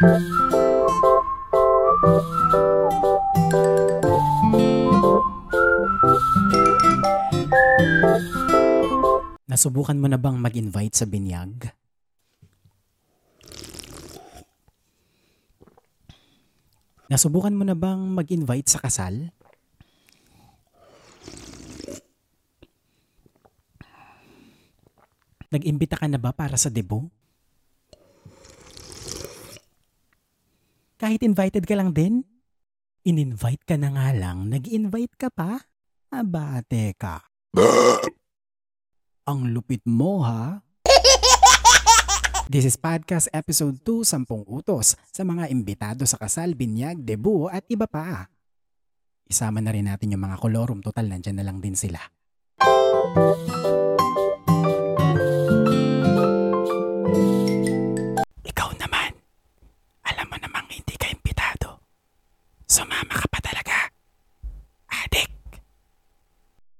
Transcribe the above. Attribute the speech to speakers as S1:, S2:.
S1: Nasubukan mo na bang mag-invite sa binyag? Nasubukan mo na bang mag-invite sa kasal? Nag-imbita ka na ba para sa debo? Kahit invited ka lang din? In-invite ka na nga lang, nag-invite ka pa? Aba, teka. Ang lupit mo ha? This is podcast episode 2, Sampung Utos sa mga imbitado sa kasal, binyag, debu at iba pa. Isama na rin natin yung mga kolorum, total nandyan na lang din sila. Sommer, mach